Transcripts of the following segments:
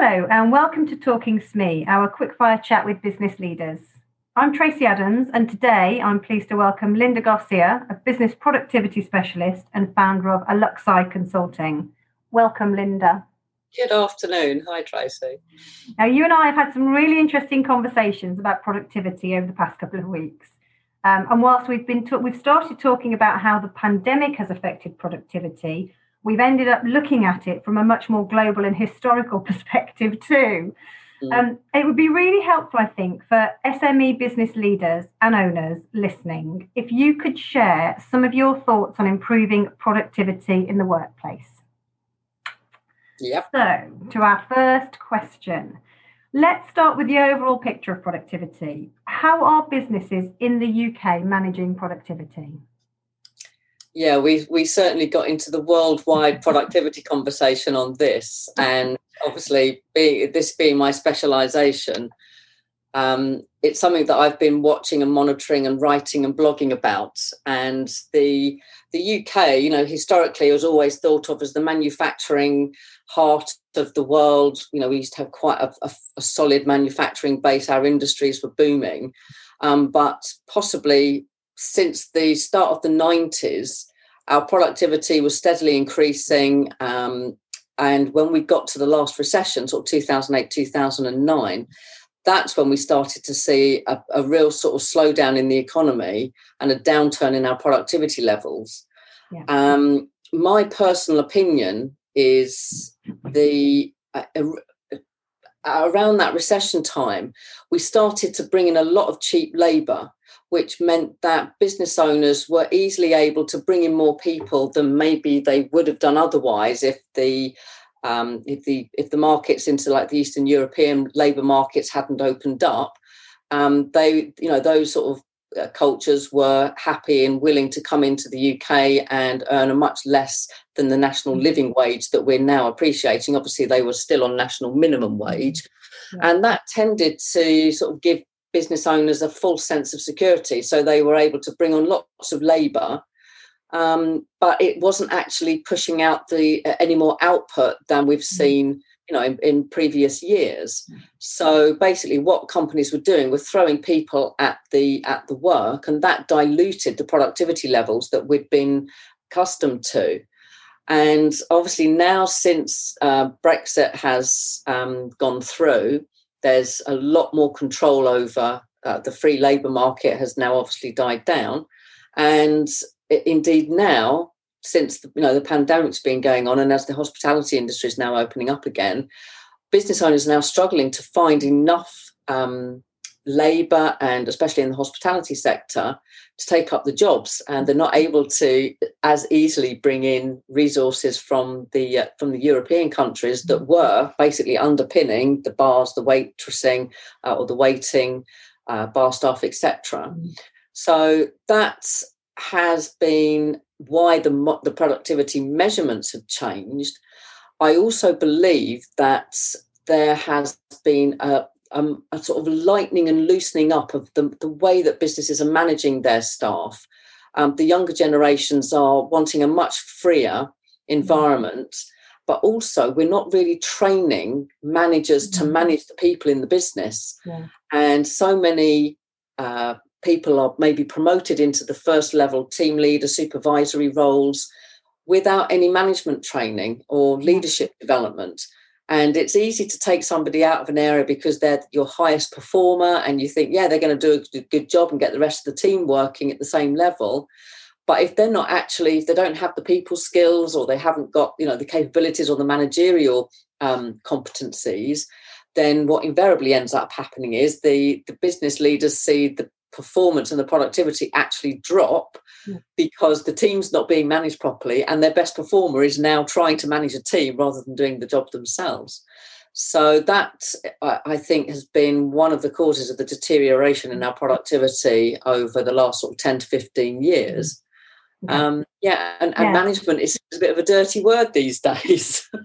Hello, and welcome to Talking SME, our quickfire chat with business leaders. I'm Tracy Adams, and today I'm pleased to welcome Linda Garcia, a business productivity specialist and founder of Aluxi Consulting. Welcome, Linda. Good afternoon. Hi, Tracy. Now, you and I have had some really interesting conversations about productivity over the past couple of weeks. Um, and whilst we've been ta- we've started talking about how the pandemic has affected productivity, we've ended up looking at it from a much more global and historical perspective too. Mm. Um, it would be really helpful, I think, for SME business leaders and owners listening if you could share some of your thoughts on improving productivity in the workplace. Yep. So, to our first question, let's start with the overall picture of productivity. How are businesses in the UK managing productivity? Yeah, we we certainly got into the worldwide productivity conversation on this, and obviously, being, this being my specialisation, um, it's something that I've been watching and monitoring and writing and blogging about. And the the UK, you know, historically was always thought of as the manufacturing heart of the world. You know, we used to have quite a, a, a solid manufacturing base. Our industries were booming, um, but possibly since the start of the 90s, our productivity was steadily increasing. Um, and when we got to the last recession, sort of 2008, 2009, that's when we started to see a, a, real sort of slowdown in the economy and a downturn in our productivity levels. Yeah. Um, my personal opinion is the uh, uh, around that recession time, we started to bring in a lot of cheap labour which meant that business owners were easily able to bring in more people than maybe they would have done otherwise if the um, if the if the markets into like the Eastern European labour markets hadn't opened up. Um, they you know those sort of uh, cultures were happy and willing to come into the UK and earn a much less than the national mm. living wage that we're now appreciating. Obviously, they were still on national minimum wage, yeah. and that tended to sort of give business owners a full sense of security. So they were able to bring on lots of labour, um, but it wasn't actually pushing out the uh, any more output than we've mm. seen. You know, in, in, previous years. Mm. So basically, what companies were doing were throwing people at the at the work, and that diluted the productivity levels that we'd been accustomed to. And obviously, now since uh, Brexit has um, gone through, there's a lot more control over uh, the free labour market has now obviously died down, and indeed now since the, you know the pandemic's been going on and as the hospitality industry is now opening up again, business owners are now struggling to find enough um, labour and especially in the hospitality sector to take up the jobs and they're not able to as easily bring in resources from the uh, from the European countries that were basically underpinning the bars the waitressing uh, or the waiting uh, bar staff etc mm. so that has been why the the productivity measurements have changed. I also believe that there has been a, um, a sort of lightening and loosening up of the, the way that businesses are managing their staff. Um, the younger generations are wanting a much freer environment, but also we're not really training managers to mm-hmm. manage the people in the business. Yeah. And so many uh, people are maybe promoted into the first level team leader, supervisory roles without any management training or leadership development. And it's easy to take somebody out of an area because they're your highest performer and you think, yeah, they're going to do a good job and get the rest of the team working at the same level. But if they're not actually, if they don't have the people skills or they haven't got, you know, the capabilities or the managerial um, competencies, then what invariably ends up happening is the, the business leaders see the performance and the productivity actually drop yeah. because the team's not being managed properly and their best performer is now trying to manage a team rather than doing the job themselves so that i think has been one of the causes of the deterioration in our productivity over the last sort of 10 to 15 years yeah. um yeah and, and management is a bit of a dirty word these days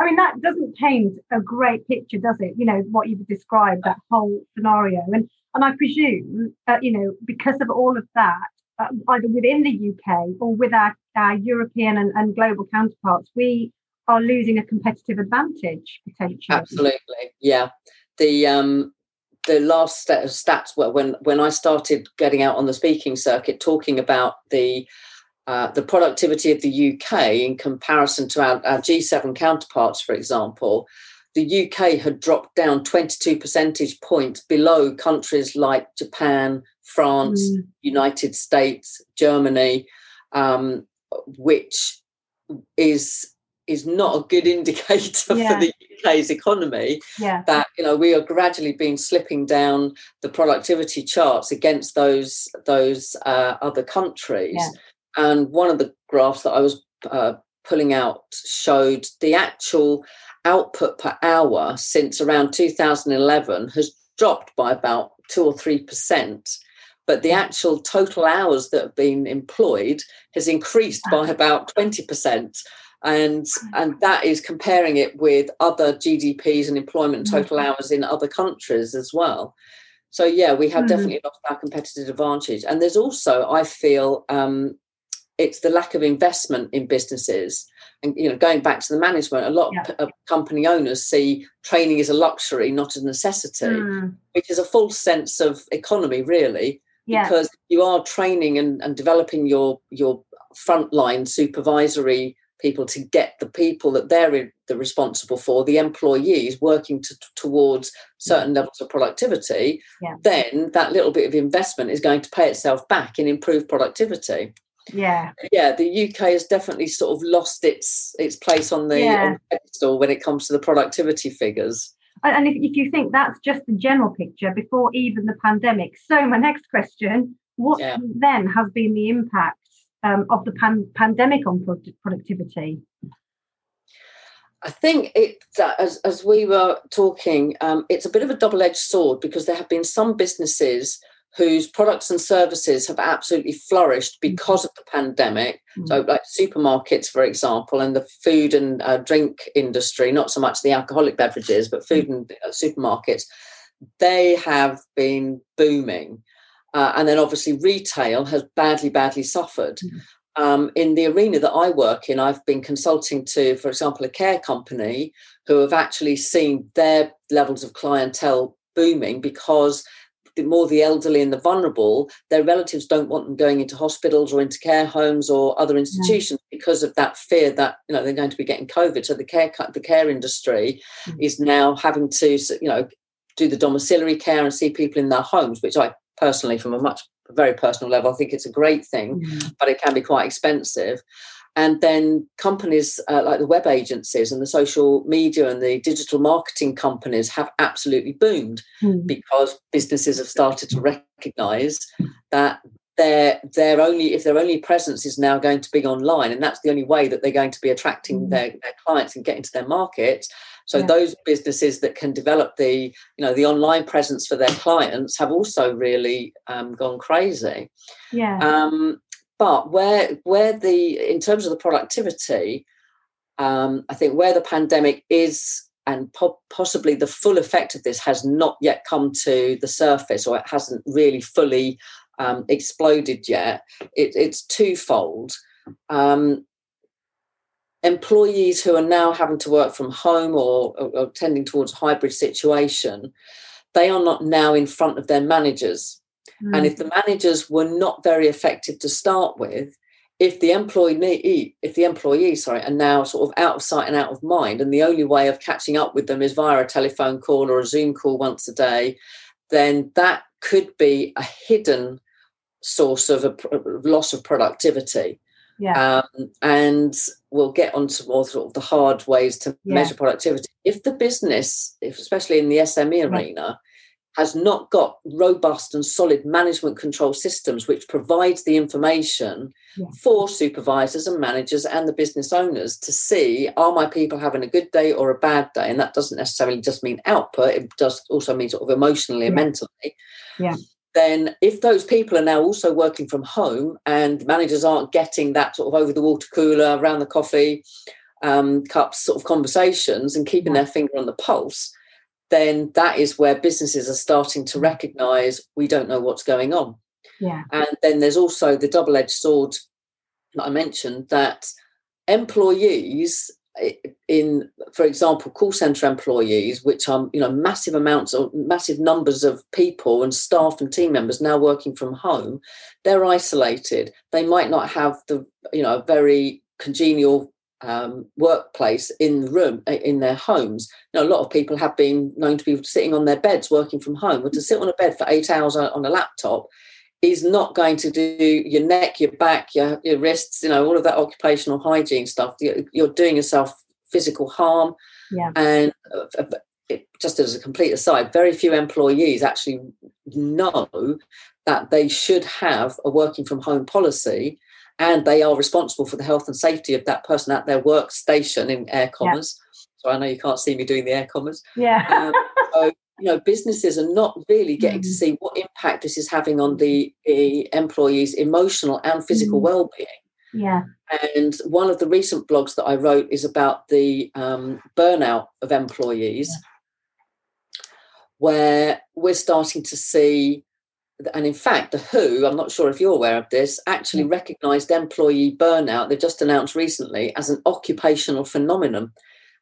I mean, that doesn't paint a great picture, does it? You know, what you've described, that whole scenario. And and I presume, uh, you know, because of all of that, uh, either within the UK or with our, our European and, and global counterparts, we are losing a competitive advantage potentially. Absolutely, yeah. The um, the last of stats were when when I started getting out on the speaking circuit, talking about the uh, the productivity of the UK in comparison to our, our G7 counterparts, for example, the UK had dropped down 22 percentage points below countries like Japan, France, mm. United States, Germany, um, which is is not a good indicator yeah. for the UK's economy. Yeah. That you know we are gradually being slipping down the productivity charts against those those uh, other countries. Yeah. And one of the graphs that I was uh, pulling out showed the actual output per hour since around 2011 has dropped by about two or three percent but the actual total hours that have been employed has increased by about 20% and and that is comparing it with other gdps and employment mm-hmm. total hours in other countries as well so yeah we have mm-hmm. definitely lost our competitive advantage and there's also i feel um, it's the lack of investment in businesses and you know going back to the management a lot yeah. of company owners see training as a luxury not a necessity mm. which is a false sense of economy really yeah. because you are training and, and developing your your frontline supervisory people to get the people that they're the responsible for, the employees working to, towards certain levels of productivity, yeah. then that little bit of investment is going to pay itself back in improved productivity. Yeah, yeah. The UK has definitely sort of lost its its place on the, yeah. on the pedestal when it comes to the productivity figures. And if, if you think that's just the general picture before even the pandemic, so my next question: What yeah. then has been the impact um, of the pan- pandemic on productivity? I think it, as, as we were talking, um, it's a bit of a double edged sword because there have been some businesses whose products and services have absolutely flourished mm. because of the pandemic. Mm-hmm. So, like supermarkets, for example, and the food and uh, drink industry, not so much the alcoholic beverages, but food mm. and uh, supermarkets, they have been booming. Uh, and then obviously retail has badly, badly suffered. Mm-hmm. Um, in the arena that I work in, I've been consulting to, for example, a care company who have actually seen their levels of clientele booming because the more the elderly and the vulnerable, their relatives don't want them going into hospitals or into care homes or other institutions yeah. because of that fear that you know they're going to be getting COVID. So the care the care industry mm-hmm. is now having to you know do the domiciliary care and see people in their homes, which I personally, from a much very personal level, I think it's a great thing, mm. but it can be quite expensive. And then companies uh, like the web agencies and the social media and the digital marketing companies have absolutely boomed mm. because businesses have started to recognize that their their only if their only presence is now going to be online and that's the only way that they're going to be attracting mm. their, their clients and getting to their markets so yeah. those businesses that can develop the you know the online presence for their clients have also really um, gone crazy. Yeah. Um, but where where the in terms of the productivity, um, I think where the pandemic is and po- possibly the full effect of this has not yet come to the surface or it hasn't really fully um, exploded yet. It, it's twofold. Um, employees who are now having to work from home or, or, or tending towards a hybrid situation, they are not now in front of their managers. Mm. And if the managers were not very effective to start with, if the employee if the employee sorry are now sort of out of sight and out of mind and the only way of catching up with them is via a telephone call or a zoom call once a day then that could be a hidden source of a loss of productivity yeah. Um, and we'll get onto more sort of the hard ways to yeah. measure productivity. If the business, if especially in the SME arena, has not got robust and solid management control systems which provides the information yeah. for supervisors and managers and the business owners to see are my people having a good day or a bad day? And that doesn't necessarily just mean output it does also mean sort of emotionally and mentally. Yeah. Then if those people are now also working from home and managers aren't getting that sort of over the water cooler, around the coffee um, cups sort of conversations and keeping their finger on the pulse, then that is where businesses are starting to mm. recognize we don't know what's going on. Yeah. And then there's also the double edged sword that I mentioned that employees in, for example, call center employees, which are you know massive amounts or massive numbers of people and staff and team members now working from home, they're isolated. They might not have the you know very congenial um, workplace in the room in their homes. Know, a lot of people have been known to be sitting on their beds working from home. But to sit on a bed for eight hours on a laptop is not going to do your neck, your back, your, your wrists, you know, all of that occupational hygiene stuff. You're, you're doing yourself physical harm. Yeah. And uh, it, just as a complete aside, very few employees actually know that they should have a working from home policy and they are responsible for the health and safety of that person at their workstation in air commas. Yeah. So I know you can't see me doing the air commas. Yeah. Um, so you know businesses are not really getting mm. to see what impact this is having on the, the employees emotional and physical mm. well-being yeah and one of the recent blogs that i wrote is about the um, burnout of employees yeah. where we're starting to see and in fact the who i'm not sure if you're aware of this actually recognized employee burnout they've just announced recently as an occupational phenomenon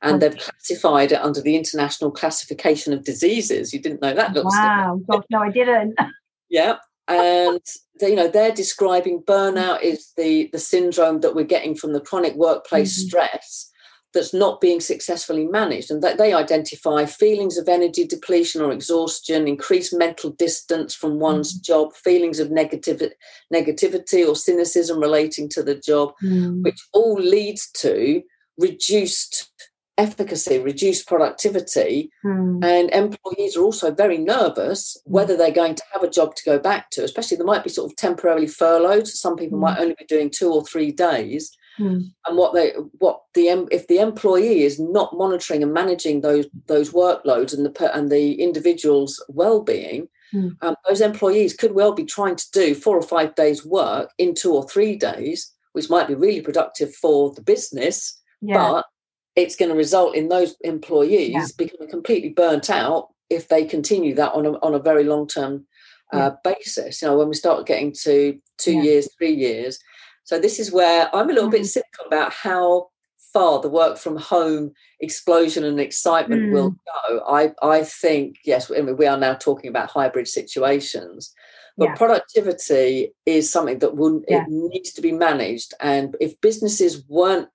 and they've classified it under the International Classification of Diseases. You didn't know that? Wow, gosh, no, I didn't. yeah, and they, you know they're describing burnout is the the syndrome that we're getting from the chronic workplace mm-hmm. stress that's not being successfully managed and that they identify feelings of energy depletion or exhaustion increased mental distance from one's mm. job feelings of negativity negativity or cynicism relating to the job mm. which all leads to reduced efficacy, reduced productivity, hmm. and employees are also very nervous hmm. whether they're going to have a job to go back to, especially they might be sort of temporarily furloughed. So some people hmm. might only be doing two or three days. Hmm. And what they what the if the employee is not monitoring and managing those those workloads and the and the individual's well-being, hmm. um, those employees could well be trying to do four or five days work in two or three days, which might be really productive for the business, yeah. but it's going to result in those employees yeah. becoming completely burnt out if they continue that on a, on a very long term uh, yeah. basis. You know, when we start getting to two yeah. years, three years. So this is where I'm a little mm. bit cynical about how far the work from home explosion and excitement mm. will go. I I think yes, we are now talking about hybrid situations. But yeah. productivity is something that will it needs to be managed. And if businesses weren't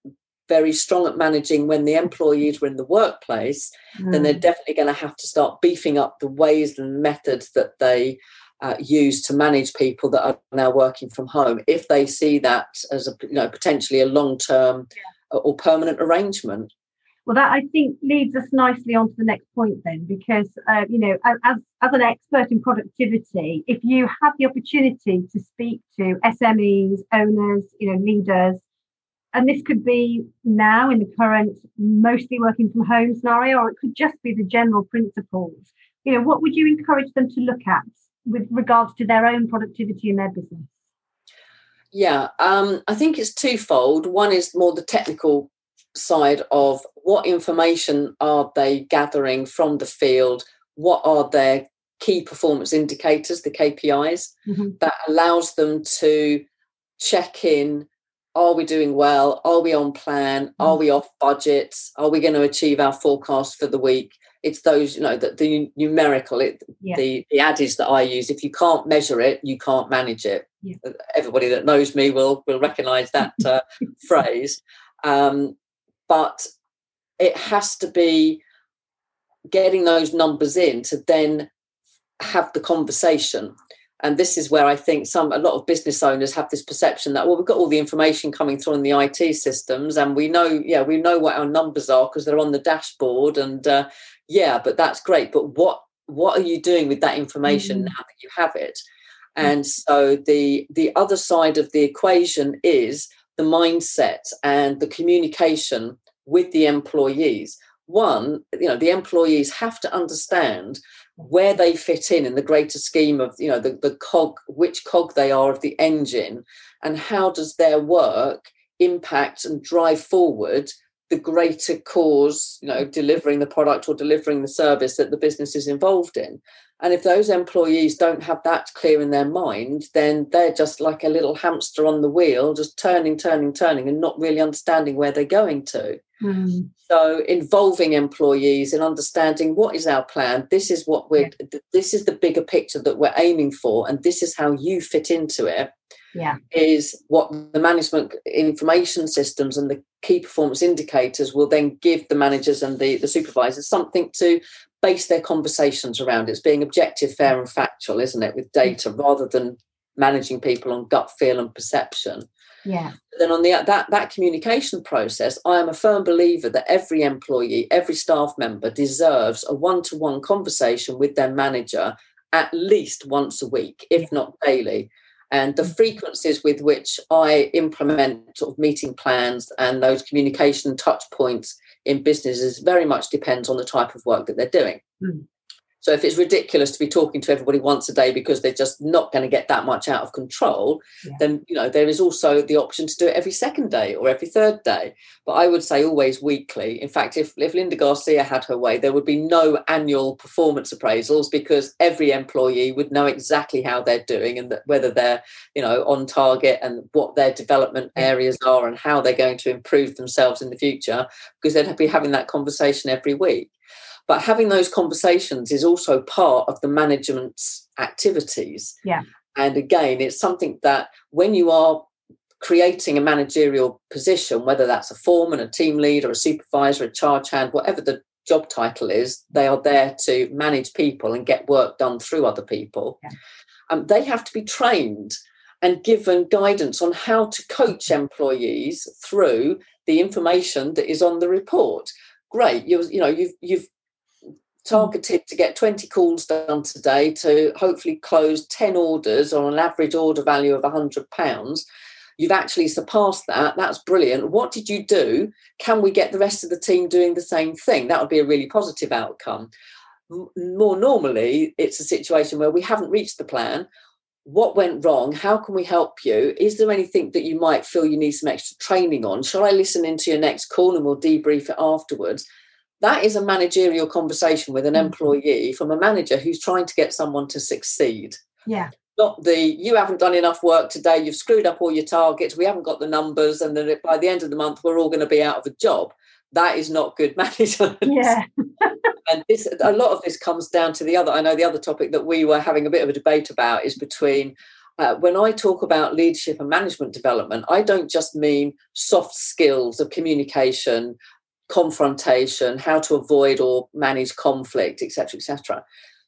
very strong at managing when the employees were in the workplace, mm. then they're mm. definitely going to have to start beefing up the ways and methods that they uh, use to manage people that are now working from home. If they see that as a you know potentially a long term yeah. or permanent arrangement. Well, that I think leads us nicely on to the next point then, because uh, you know, as as an expert in productivity, if you have the opportunity to speak to SMEs, owners, you know, leaders and this could be now in the current mostly working from home scenario, or it could just be the general principles. You know, what would you encourage them to look at with regards to their own productivity in their business? Yeah, um, I think it's twofold. One is more the technical side of what information are they gathering from the field? What are their key performance indicators, the KPIs, mm-hmm. that allows them to check in are we doing well? Are we on plan? Are mm. we off budget? Are we going to achieve our forecast for the week? It's those, you know, the, the numerical, it, yeah. the, the adage that I use. If you can't measure it, you can't manage it. Yeah. Everybody that knows me will will recognise that uh, phrase. Um, but it has to be getting those numbers in to then have the conversation and this is where I think some a lot of business owners have this perception that well we've got all the information coming through in the IT systems and we know yeah we know what our numbers are because they're on the dashboard and uh, yeah but that's great but what what are you doing with that information mm-hmm. now that you have it? And so the the other side of the equation is the mindset and the communication with the employees. One you know the employees have to understand where they fit in in the greater scheme of you know the, the cog which cog they are of the engine and how does their work impact and drive forward the greater cause, you know, delivering the product or delivering the service that the business is involved in. And if those employees don't have that clear in their mind, then they're just like a little hamster on the wheel, just turning, turning, turning, and not really understanding where they're going to. Mm. So involving employees in understanding what is our plan, this is what we're this is the bigger picture that we're aiming for, and this is how you fit into it. Yeah. Is what the management information systems and the key performance indicators will then give the managers and the, the supervisors something to base their conversations around. It's being objective, fair, and factual, isn't it, with mm. data rather than managing people on gut feel and perception. Yeah. Then on the that that communication process, I am a firm believer that every employee, every staff member deserves a one-to-one conversation with their manager at least once a week, if not daily. And the frequencies with which I implement sort of meeting plans and those communication touch points in businesses very much depends on the type of work that they're doing. Mm. So if it's ridiculous to be talking to everybody once a day because they're just not going to get that much out of control, yeah. then you know there is also the option to do it every second day or every third day. But I would say always weekly. In fact, if if Linda Garcia had her way, there would be no annual performance appraisals because every employee would know exactly how they're doing and that whether they're you know on target and what their development areas are and how they're going to improve themselves in the future because they'd be having that conversation every week. But having those conversations is also part of the management's activities. Yeah. And again, it's something that when you are creating a managerial position, whether that's a foreman, a team leader, a supervisor, a charge hand, whatever the job title is, they are there to manage people and get work done through other people. Yeah. Um, they have to be trained and given guidance on how to coach employees through the information that is on the report. Great, you you know you've you've targeted to get 20 calls done today to hopefully close 10 orders on an average order value of 100 pounds. You've actually surpassed that. That's brilliant. What did you do? Can we get the rest of the team doing the same thing? That would be a really positive outcome. More normally it's a situation where we haven't reached the plan. What went wrong? How can we help you? Is there anything that you might feel you need some extra training on? Shall i listen into your next call and we'll debrief it afterwards that is a managerial conversation with an mm. employee from a manager who's trying to get someone to succeed. Yeah. Not the you haven't done enough work today, you've screwed up all your targets, we haven't got the numbers, and then by the end of the month, we're all going to be out of a job. That is not good management. Yeah. and this a lot of this comes down to the other. I know the other topic that we were having a bit of a debate about is between uh, when I talk about leadership and management development, I don't just mean soft skills of communication, confrontation, how to avoid or manage conflict, etc., etc.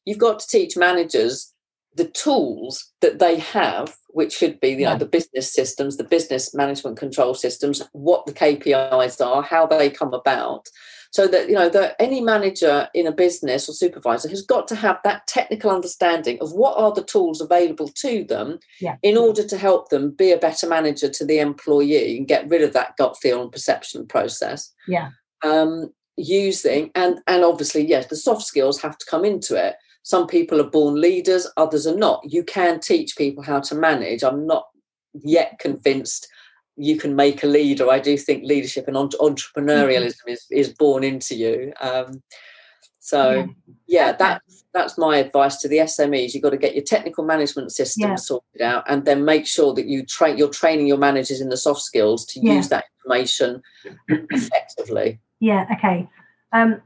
You've got to teach managers the tools that they have, which should be you know the business systems, the business management control systems, what the KPIs are, how they come about, so that you know that any manager in a business or supervisor has got to have that technical understanding of what are the tools available to them yeah. in order to help them be a better manager to the employee and get rid of that gut feel and perception process. Yeah um, using and and obviously yes the soft skills have to come into it. Some people are born leaders others are not. You can teach people how to manage. I'm not yet convinced you can make a leader. I do think leadership and entrepreneurialism mm-hmm. is, is born into you. Um, so yeah, yeah that that's my advice to the smes you've got to get your technical management system yeah. sorted out and then make sure that you train you're training your managers in the soft skills to yeah. use that information effectively yeah, okay. Um,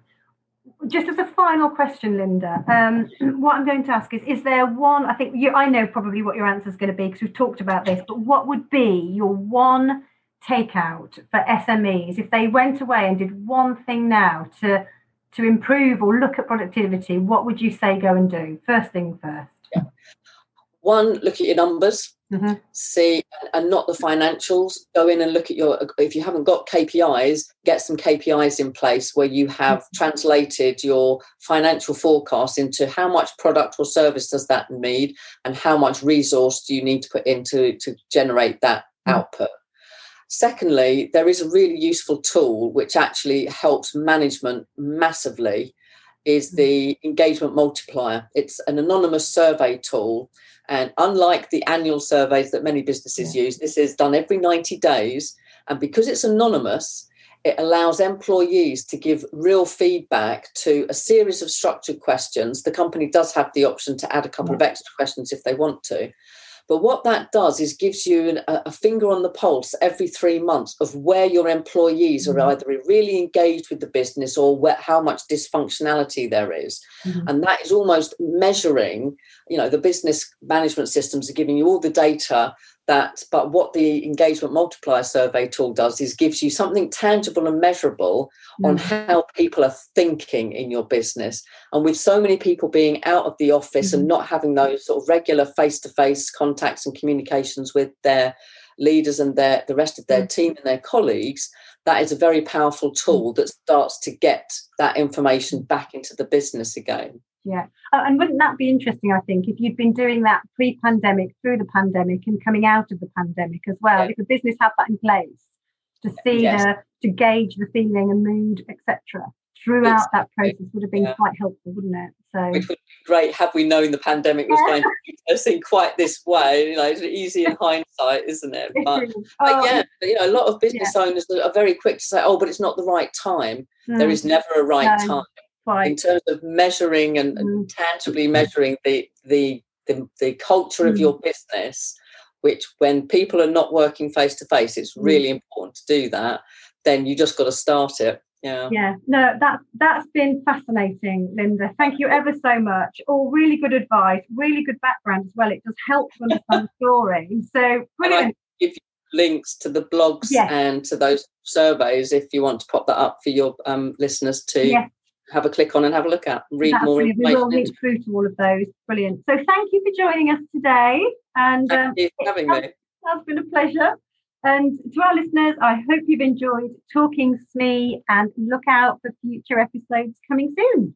just as a final question, Linda, um, what I'm going to ask is: Is there one? I think you, I know probably what your answer is going to be because we've talked about this. But what would be your one takeout for SMEs if they went away and did one thing now to to improve or look at productivity? What would you say go and do? First thing first. Yeah. One, look at your numbers mm-hmm. see and not the financials go in and look at your if you haven't got kpis get some kpis in place where you have mm-hmm. translated your financial forecast into how much product or service does that need and how much resource do you need to put into to generate that mm-hmm. output secondly there is a really useful tool which actually helps management massively is mm-hmm. the engagement multiplier it's an anonymous survey tool and unlike the annual surveys that many businesses yeah. use, this is done every 90 days. And because it's anonymous, it allows employees to give real feedback to a series of structured questions. The company does have the option to add a couple of extra questions if they want to. But what that does is gives you an, a, finger on the pulse every three months of where your employees are mm-hmm. either really engaged with the business or where, how much dysfunctionality there is. Mm-hmm. And that is almost measuring, you know, the business management systems are giving you all the data that but what the engagement multiplier survey tool does is gives you something tangible and measurable mm. on how people are thinking in your business and with so many people being out of the office mm. and mm-hmm. not having those sort of regular face-to-face contacts and communications with their leaders and their the rest of their mm. team and their colleagues that is a very powerful tool that starts to get that information back into the business again yeah. Oh, and wouldn't that be interesting, I think, if you'd been doing that pre pandemic, through the pandemic, and coming out of the pandemic as well, yeah. if the business had that in place to see yes. the, to gauge the feeling and mood, etc. Throughout exactly. that process would have been yeah. quite helpful, wouldn't it? So, which would be great had we known the pandemic was going to be us in quite this way. You know, it's easy in hindsight, isn't it? But, oh, but yeah, you know, a lot of business yeah. owners are very quick to say, "Oh, but it's not the right time." Mm. There is never a right no. time Right. in terms of measuring and, mm. tangibly measuring the the the, the culture mm. of your business which when people are not working face to face it's mm. really important to do that then you just got to start it yeah yeah no that that's been fascinating linda thank you ever so much all really good advice really good background as well it does help to understand the story so brilliant give you links to the blogs yes. and to those surveys if you want to pop that up for your um, listeners to yes have a click on and have a look at, read That's more information. We will link through to all of those. Brilliant. So thank you for joining us today. And thank um, you for having me. That's been a pleasure. And to our listeners, I hope you've enjoyed Talking SME and look out for future episodes coming soon.